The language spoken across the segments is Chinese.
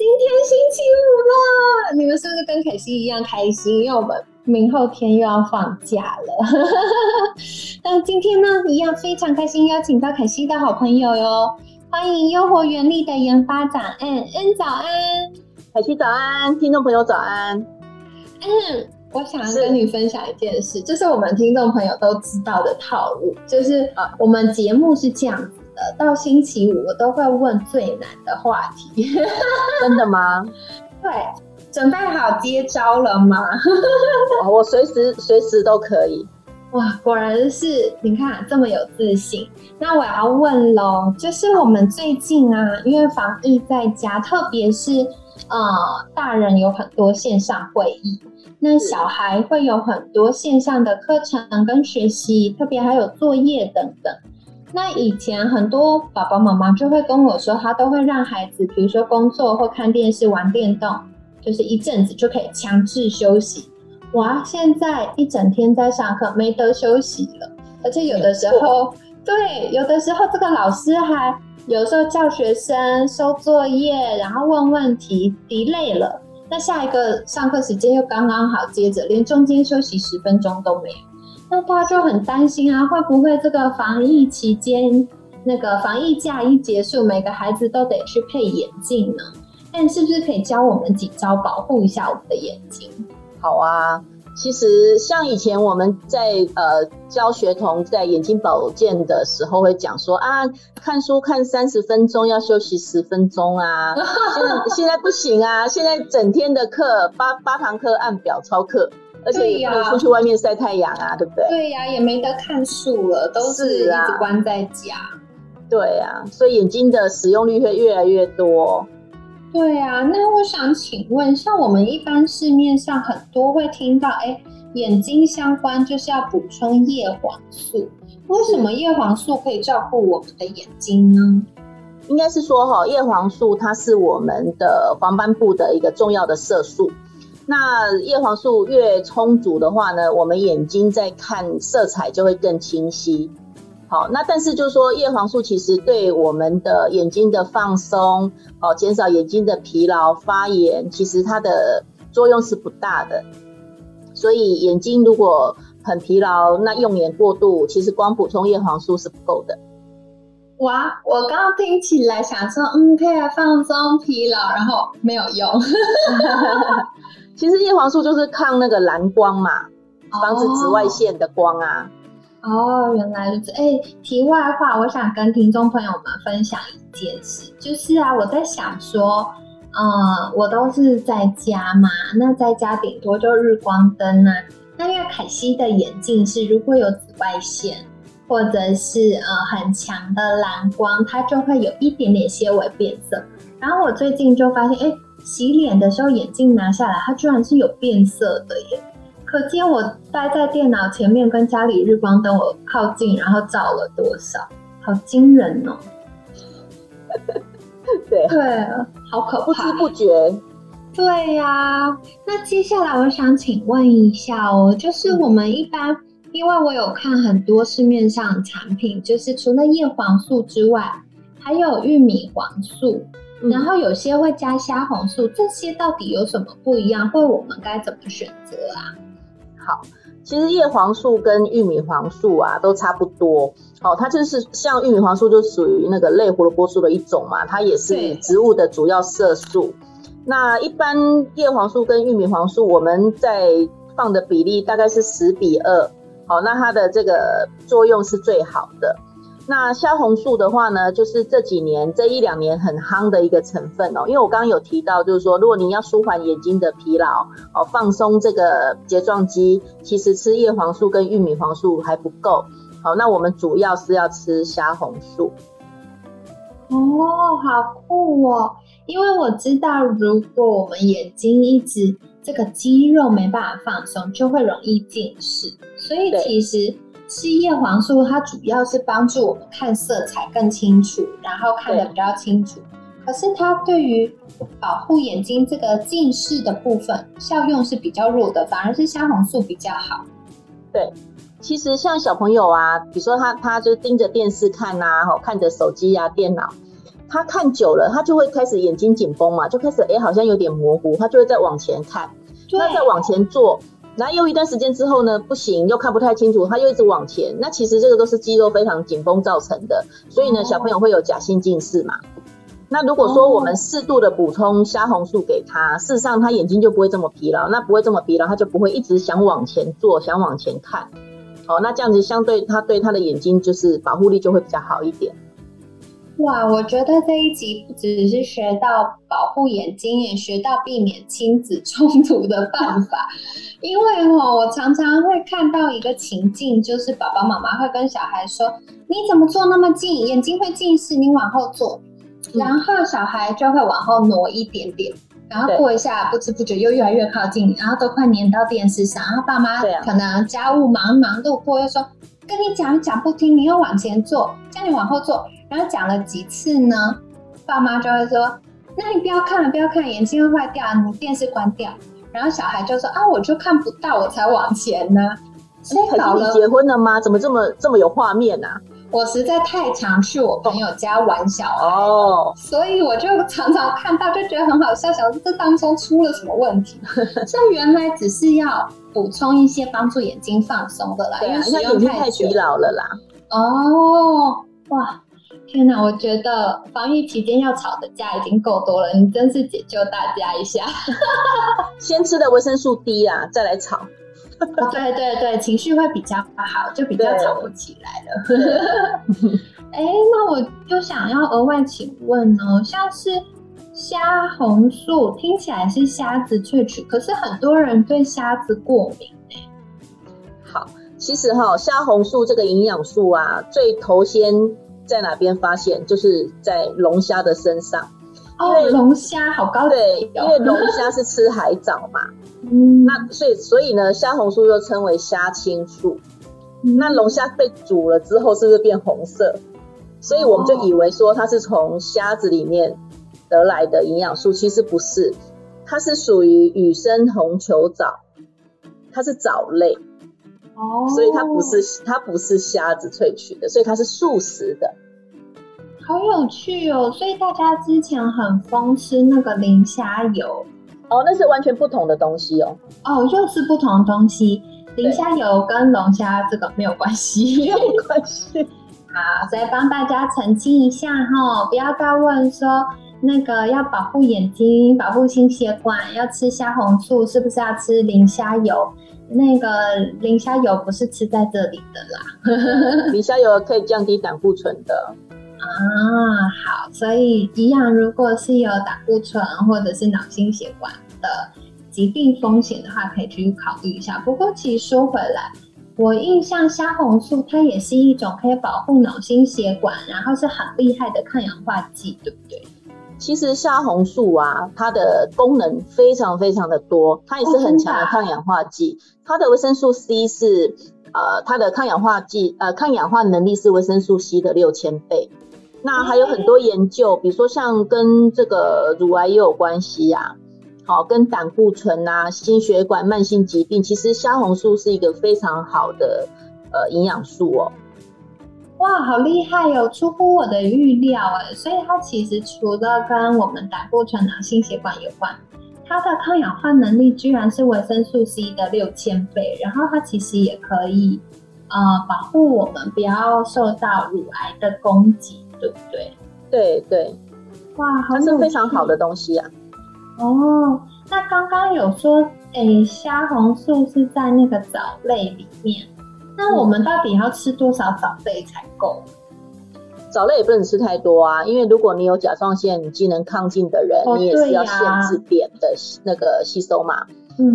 今天星期五了，你们是不是跟凯西一样开心？因为我们明后天又要放假了。但今天呢，一样非常开心，邀请到凯西的好朋友哟，欢迎优活原力的研发长恩恩早安，凯西早安，听众朋友早安。嗯，我想跟你分享一件事，就是我们听众朋友都知道的套路，就是啊，我们节目是这样。到星期五我都会问最难的话题，真的吗？对，准备好接招了吗？我随时随时都可以。哇，果然是你看这么有自信。那我要问喽，就是我们最近啊，因为防疫在家，特别是呃大人有很多线上会议，那小孩会有很多线上的课程跟学习，特别还有作业等等。那以前很多爸爸妈妈就会跟我说，他都会让孩子，比如说工作或看电视、玩电动，就是一阵子就可以强制休息。哇，现在一整天在上课，没得休息了。而且有的时候，对，有的时候这个老师还有时候叫学生收作业，然后问问题，delay 了，那下一个上课时间又刚刚好，接着连中间休息十分钟都没有。那大家就很担心啊，会不会这个防疫期间，那个防疫假一结束，每个孩子都得去配眼镜呢？但是不是可以教我们几招保护一下我们的眼睛？好啊，其实像以前我们在呃教学童在眼睛保健的时候，会讲说啊，看书看三十分钟要休息十分钟啊。现在现在不行啊，现在整天的课八八堂课按表操课。而且也不能出去外面晒太阳啊，对不对？对呀，也没得看树了，都是一直关在家。对呀，所以眼睛的使用率会越来越多。对呀，那我想请问，像我们一般市面上很多会听到，哎，眼睛相关就是要补充叶黄素。为什么叶黄素可以照顾我们的眼睛呢？应该是说，哈，叶黄素它是我们的黄斑部的一个重要的色素。那叶黄素越充足的话呢，我们眼睛在看色彩就会更清晰。好，那但是就是说，叶黄素其实对我们的眼睛的放松，哦，减少眼睛的疲劳、发炎，其实它的作用是不大的。所以眼睛如果很疲劳，那用眼过度，其实光补充叶黄素是不够的。哇，我刚刚听起来想说，嗯，可以放松疲劳，然后没有用。其实叶黄素就是抗那个蓝光嘛，防止紫外线的光啊。哦，原来如此。哎，题外话，我想跟听众朋友们分享一件事，就是啊，我在想说，呃，我都是在家嘛，那在家顶多就日光灯啊。那因为凯西的眼镜是如果有紫外线或者是呃很强的蓝光，它就会有一点点些微变色。然后我最近就发现，哎。洗脸的时候，眼镜拿下来，它居然是有变色的耶！可见我待在电脑前面，跟家里日光灯我靠近，然后照了多少，好惊人哦！对对，好可怕，不知不觉。对呀，那接下来我想请问一下哦，就是我们一般，因为我有看很多市面上产品，就是除了叶黄素之外，还有玉米黄素。然后有些会加虾红素，这些到底有什么不一样？或我们该怎么选择啊？好，其实叶黄素跟玉米黄素啊都差不多。哦，它就是像玉米黄素就属于那个类胡萝卜素的一种嘛，它也是植物的主要色素。那一般叶黄素跟玉米黄素，我们在放的比例大概是十比二。好，那它的这个作用是最好的。那虾红素的话呢，就是这几年这一两年很夯的一个成分哦。因为我刚刚有提到，就是说如果你要舒缓眼睛的疲劳哦，放松这个睫状肌，其实吃叶黄素跟玉米黄素还不够。好，那我们主要是要吃虾红素。哦，好酷哦！因为我知道，如果我们眼睛一直这个肌肉没办法放松，就会容易近视。所以其实吃叶黄素，它主要是帮助我们看色彩更清楚，然后看得比较清楚。可是它对于保护眼睛这个近视的部分效用是比较弱的，反而是虾红素比较好。对，其实像小朋友啊，比如说他他就盯着电视看呐，吼，看着手机啊、电脑，他看久了，他就会开始眼睛紧绷嘛，就开始哎好像有点模糊，他就会再往前看，那再往前坐，然后又一段时间之后呢，不行，又看不太清楚，他又一直往前，那其实这个都是肌肉非常紧绷造成的，所以呢，小朋友会有假性近视嘛。那如果说我们适度的补充虾红素给他，事实上他眼睛就不会这么疲劳，那不会这么疲劳，他就不会一直想往前坐，想往前看。哦，那这样子相对他对他的眼睛就是保护力就会比较好一点。哇，我觉得这一集不只是学到保护眼睛，也学到避免亲子冲突的办法。因为哦，我常常会看到一个情境，就是爸爸妈妈会跟小孩说：“你怎么坐那么近，眼睛会近视，你往后坐。”然后小孩就会往后挪一点点，然后过一下，不知不觉又越来越靠近，然后都快粘到电视上。然后爸妈可能家务忙忙路过，又说跟你讲讲不听，你又往前坐，叫你往后坐。然后讲了几次呢，爸妈就会说：“那你不要看了，不要看，眼睛会坏掉，你电视关掉。”然后小孩就说：“啊，我就看不到，我才往前呢。”所以老了结婚了吗？怎么这么这么有画面啊？我实在太常去我朋友家玩小孩哦，所以我就常常看到，就觉得很好笑，想这当中出了什么问题？这原来只是要补充一些帮助眼睛放松的啦，因为使用太疲劳了啦。哦，哇，天哪！我觉得防疫期间要吵的架已经够多了，你真是解救大家一下。先吃的维生素 D 啊，再来吵。对对对，情绪会比较好，就比较吵不起来了。哎，那我就想要额外请问哦，像是虾红素，听起来是虾子萃取，可是很多人对虾子过敏好，其实哈，虾红素这个营养素啊，最头先在哪边发现？就是在龙虾的身上。哦，龙虾好高级对，因为龙虾是吃海藻嘛。嗯，那所以所以呢，虾红素又称为虾青素。那龙虾被煮了之后，是不是变红色？所以我们就以为说它是从虾子里面得来的营养素，其实不是，它是属于雨生红球藻，它是藻类。哦，所以它不是它不是虾子萃取的，所以它是素食的。好有趣哦！所以大家之前很疯吃那个磷虾油。哦，那是完全不同的东西哦。哦，又是不同的东西。磷虾油跟龙虾这个没有关系，没有关系。好，所以帮大家澄清一下哈，不要再问说那个要保护眼睛、保护心血管要吃虾红素，是不是要吃磷虾油？那个磷虾油不是吃在这里的啦。磷虾油可以降低胆固醇的。啊，好，所以一样，如果是有胆固醇或者是脑心血管的疾病风险的话，可以去考虑一下。不过，其实说回来，我印象虾红素它也是一种可以保护脑心血管，然后是很厉害的抗氧化剂，对不对？其实虾红素啊，它的功能非常非常的多，它也是很强的抗氧化剂。它的维生素 C 是呃，它的抗氧化剂呃，抗氧化能力是维生素 C 的六千倍。那还有很多研究，比如说像跟这个乳癌也有关系呀，好，跟胆固醇啊、心血管、慢性疾病，其实虾红素是一个非常好的呃营养素哦。哇，好厉害哟，出乎我的预料哎！所以它其实除了跟我们胆固醇啊、心血管有关，它的抗氧化能力居然是维生素 C 的六千倍，然后它其实也可以呃保护我们不要受到乳癌的攻击。对不对？对对，哇，它是非常好的东西啊。哦，那刚刚有说，诶，虾红素是在那个藻类里面，那我们到底要吃多少藻类才够？藻类也不能吃太多啊，因为如果你有甲状腺机能亢进的人，你也是要限制碘的那个吸收嘛。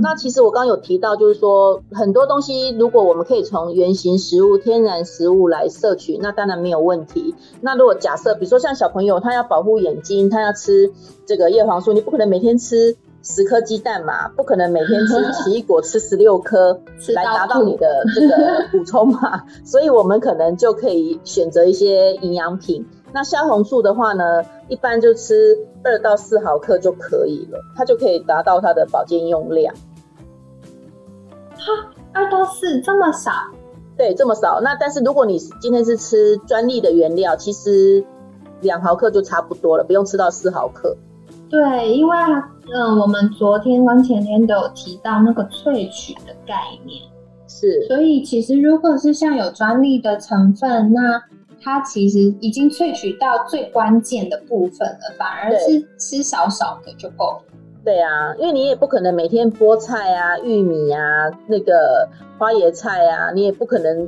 那其实我刚刚有提到，就是说很多东西，如果我们可以从原型食物、天然食物来摄取，那当然没有问题。那如果假设，比如说像小朋友他要保护眼睛，他要吃这个叶黄素，你不可能每天吃十颗鸡蛋嘛，不可能每天吃 奇异果吃十六颗 来达到你的这个补充嘛，所以我们可能就可以选择一些营养品。那虾红素的话呢，一般就吃二到四毫克就可以了，它就可以达到它的保健用量。哈，二到四这么少？对，这么少。那但是如果你今天是吃专利的原料，其实两毫克就差不多了，不用吃到四毫克。对，因为嗯，我们昨天跟前天都有提到那个萃取的概念，是。所以其实如果是像有专利的成分，那它其实已经萃取到最关键的部分了，反而是吃少少的就够了。对啊，因为你也不可能每天菠菜啊、玉米啊、那个花椰菜啊，你也不可能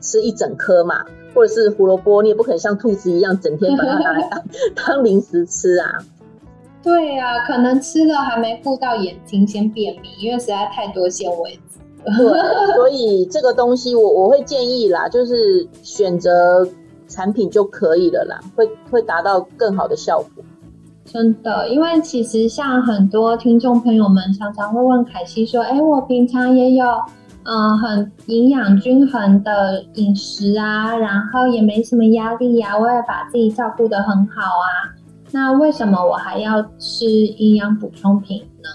吃一整颗嘛，或者是胡萝卜，你也不可能像兔子一样整天把它拿来 当当零食吃啊。对啊，可能吃了还没顾到眼睛先便秘，因为实在太多纤维质。对，所以这个东西我我会建议啦，就是选择产品就可以了啦，会会达到更好的效果。真的，因为其实像很多听众朋友们常常会问凯西说：“哎，我平常也有嗯很营养均衡的饮食啊，然后也没什么压力呀，我也把自己照顾得很好啊。”那为什么我还要吃营养补充品呢？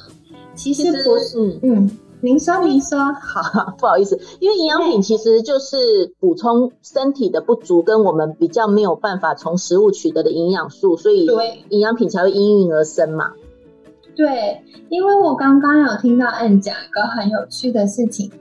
其实不是，嗯，您说，您说，好，不好意思，因为营养品其实就是补充身体的不足，跟我们比较没有办法从食物取得的营养素，所以营养品才会应运而生嘛。对，因为我刚刚有听到 N 讲一个很有趣的事情。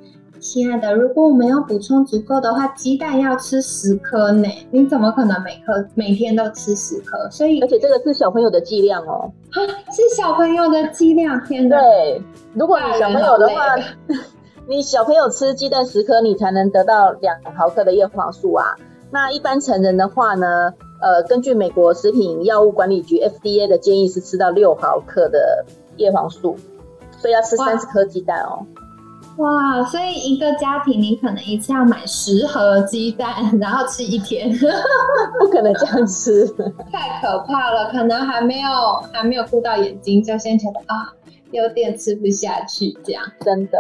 亲爱的，如果我们要补充足够的话，鸡蛋要吃十颗呢。你怎么可能每颗每天都吃十颗？所以，而且这个是小朋友的剂量哦。是小朋友的剂量，天哪！对，如果你小朋友的话，你小朋友吃鸡蛋十颗，你才能得到两毫克的叶黄素啊。那一般成人的话呢，呃，根据美国食品药物管理局 FDA 的建议是吃到六毫克的叶黄素，所以要吃三十颗鸡蛋哦。哇，所以一个家庭你可能一次要买十盒鸡蛋，然后吃一天，不可能这样吃，太可怕了。可能还没有还没有顾到眼睛，就先觉得啊，有点吃不下去这样。真的，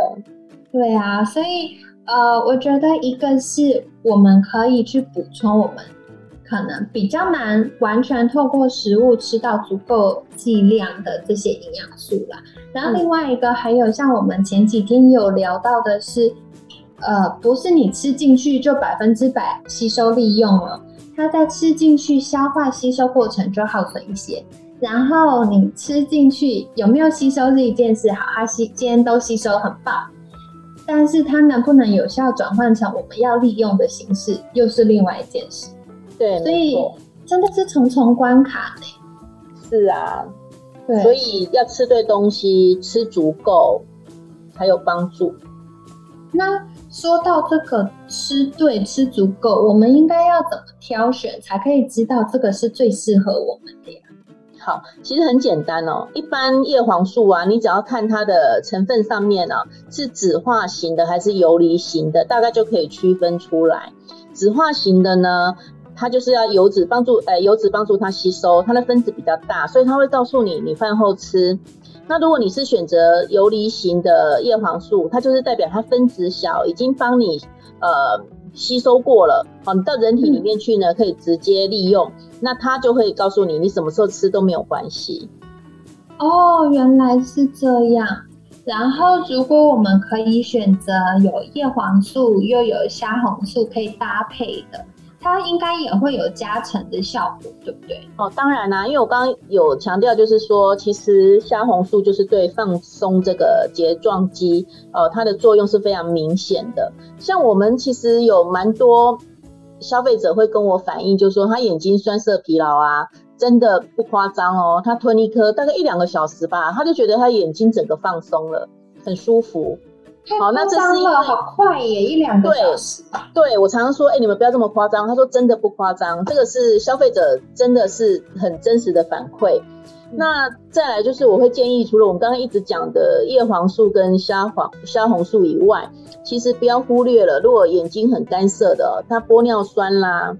对啊，所以呃，我觉得一个是我们可以去补充我们。可能比较难完全透过食物吃到足够剂量的这些营养素啦。然后另外一个还有像我们前几天有聊到的是，呃，不是你吃进去就百分之百吸收利用了，它在吃进去消化吸收过程就耗损一些。然后你吃进去有没有吸收是一件事，好，它吸今天都吸收很棒，但是它能不能有效转换成我们要利用的形式，又是另外一件事。对，所以真的是重重关卡呢。是啊，对，所以要吃对东西，吃足够才有帮助。那说到这个吃对、吃足够，我们应该要怎么挑选，才可以知道这个是最适合我们的呀？好，其实很简单哦。一般叶黄素啊，你只要看它的成分上面啊，是酯化型的还是游离型的，大概就可以区分出来。酯化型的呢？它就是要油脂帮助，呃，油脂帮助它吸收，它的分子比较大，所以它会告诉你你饭后吃。那如果你是选择游离型的叶黄素，它就是代表它分子小，已经帮你呃吸收过了，好，你到人体里面去呢，可以直接利用。那它就会告诉你你什么时候吃都没有关系。哦，原来是这样。然后如果我们可以选择有叶黄素又有虾红素可以搭配的。它应该也会有加成的效果，对不对？哦，当然啦，因为我刚刚有强调，就是说，其实虾红素就是对放松这个睫状肌，呃，它的作用是非常明显的。像我们其实有蛮多消费者会跟我反映，就是说他眼睛酸涩疲劳啊，真的不夸张哦，他吞一颗大概一两个小时吧，他就觉得他眼睛整个放松了，很舒服。好，那这是因为好快耶，一两个小时。对，我常常说，哎，你们不要这么夸张。他说真的不夸张，这个是消费者真的是很真实的反馈。那再来就是，我会建议，除了我们刚刚一直讲的叶黄素跟虾黄虾红素以外，其实不要忽略了，如果眼睛很干涩的，它玻尿酸啦，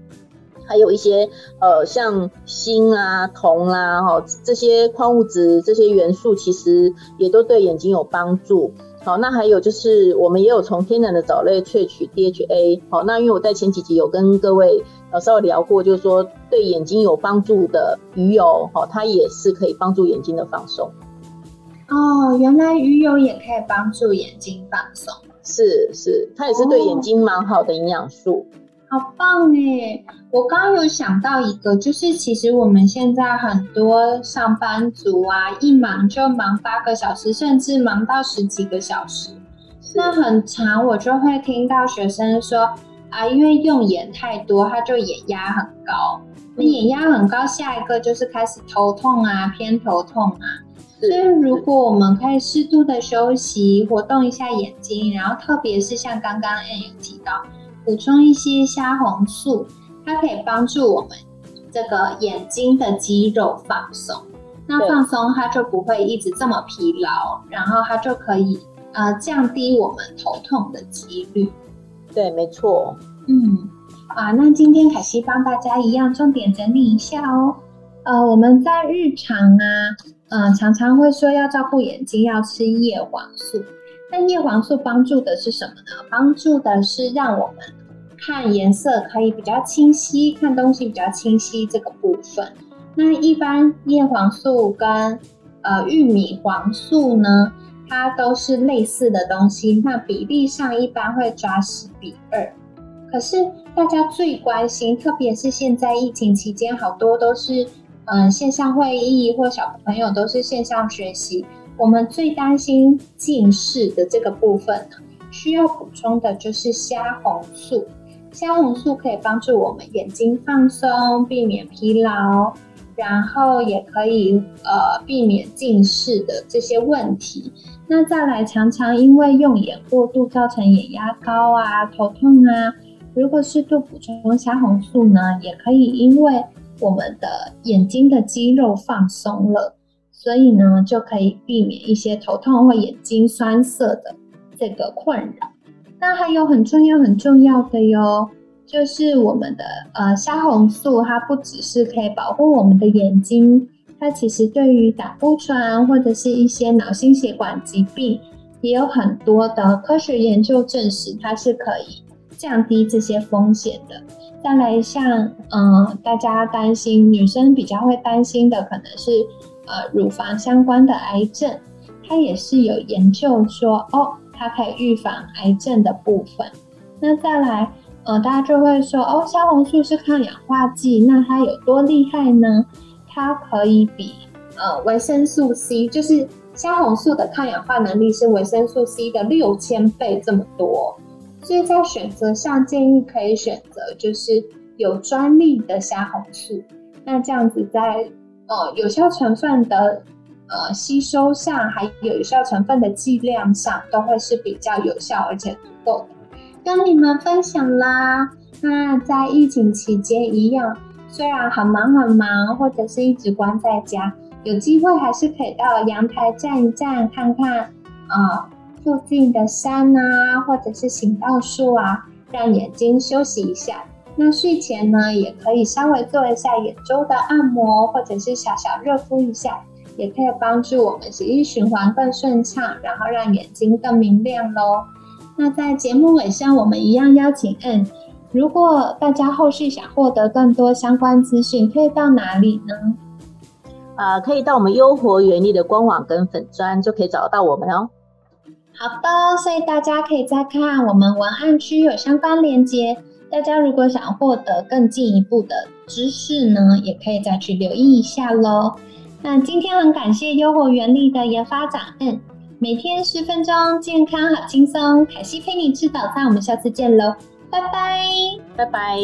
还有一些呃像锌啊、铜啊，哈这些矿物质、这些元素，其实也都对眼睛有帮助。好，那还有就是我们也有从天然的藻类萃取 DHA。好，那因为我在前几集有跟各位呃稍微聊过，就是说对眼睛有帮助的鱼油，好，它也是可以帮助眼睛的放松。哦，原来鱼油也可以帮助眼睛放松。是是，它也是对眼睛蛮好的营养素。好棒哎！我刚刚有想到一个，就是其实我们现在很多上班族啊，一忙就忙八个小时，甚至忙到十几个小时。那很长，我就会听到学生说啊，因为用眼太多，他就眼压很高。那眼压很高，下一个就是开始头痛啊，偏头痛啊。所以如果我们可以适度的休息，活动一下眼睛，然后特别是像刚刚 Ann 有提到。补充一些虾红素，它可以帮助我们这个眼睛的肌肉放松。那放松它就不会一直这么疲劳，然后它就可以呃降低我们头痛的几率。对，没错。嗯，啊，那今天凯西帮大家一样重点整理一下哦。呃，我们在日常啊，嗯，常常会说要照顾眼睛，要吃叶黄素。那叶黄素帮助的是什么呢？帮助的是让我们看颜色可以比较清晰，看东西比较清晰这个部分。那一般叶黄素跟呃玉米黄素呢，它都是类似的东西，那比例上一般会抓十比二。可是大家最关心，特别是现在疫情期间，好多都是嗯线上会议或小朋友都是线上学习。我们最担心近视的这个部分呢，需要补充的就是虾红素。虾红素可以帮助我们眼睛放松，避免疲劳，然后也可以呃避免近视的这些问题。那再来，常常因为用眼过度造成眼压高啊、头痛啊，如果适度补充虾红素呢，也可以因为我们的眼睛的肌肉放松了。所以呢，就可以避免一些头痛或眼睛酸涩的这个困扰。那还有很重要很重要的哟，就是我们的呃虾红素，它不只是可以保护我们的眼睛，它其实对于胆固醇或者是一些脑心血管疾病，也有很多的科学研究证实它是可以降低这些风险的。再来像嗯大家担心女生比较会担心的，可能是。呃，乳房相关的癌症，它也是有研究说，哦，它可以预防癌症的部分。那再来，呃，大家就会说，哦，虾红素是抗氧化剂，那它有多厉害呢？它可以比呃维生素 C，就是虾红素的抗氧化能力是维生素 C 的六千倍这么多。所以在选择上，建议可以选择就是有专利的虾红素。那这样子在。呃，有效成分的呃吸收上，还有有效成分的剂量上，都会是比较有效而且足够的。跟你们分享啦。那在疫情期间一样，虽然很忙很忙，或者是一直关在家，有机会还是可以到阳台站一站，看看啊附近的山啊，或者是行道树啊，让眼睛休息一下。那睡前呢，也可以稍微做一下眼周的按摩，或者是小小热敷一下，也可以帮助我们血液循环更顺畅，然后让眼睛更明亮喽。那在节目尾声，我们一样邀请 N，如果大家后续想获得更多相关资讯，可以到哪里呢？呃，可以到我们优活原力的官网跟粉砖，就可以找到我们哦。好的，所以大家可以再看我们文案区有相关链接。大家如果想获得更进一步的知识呢，也可以再去留意一下喽。那今天很感谢优活原力的研发长，嗯，每天十分钟，健康好轻松。凯西陪你吃早餐，我们下次见喽，拜拜，拜拜。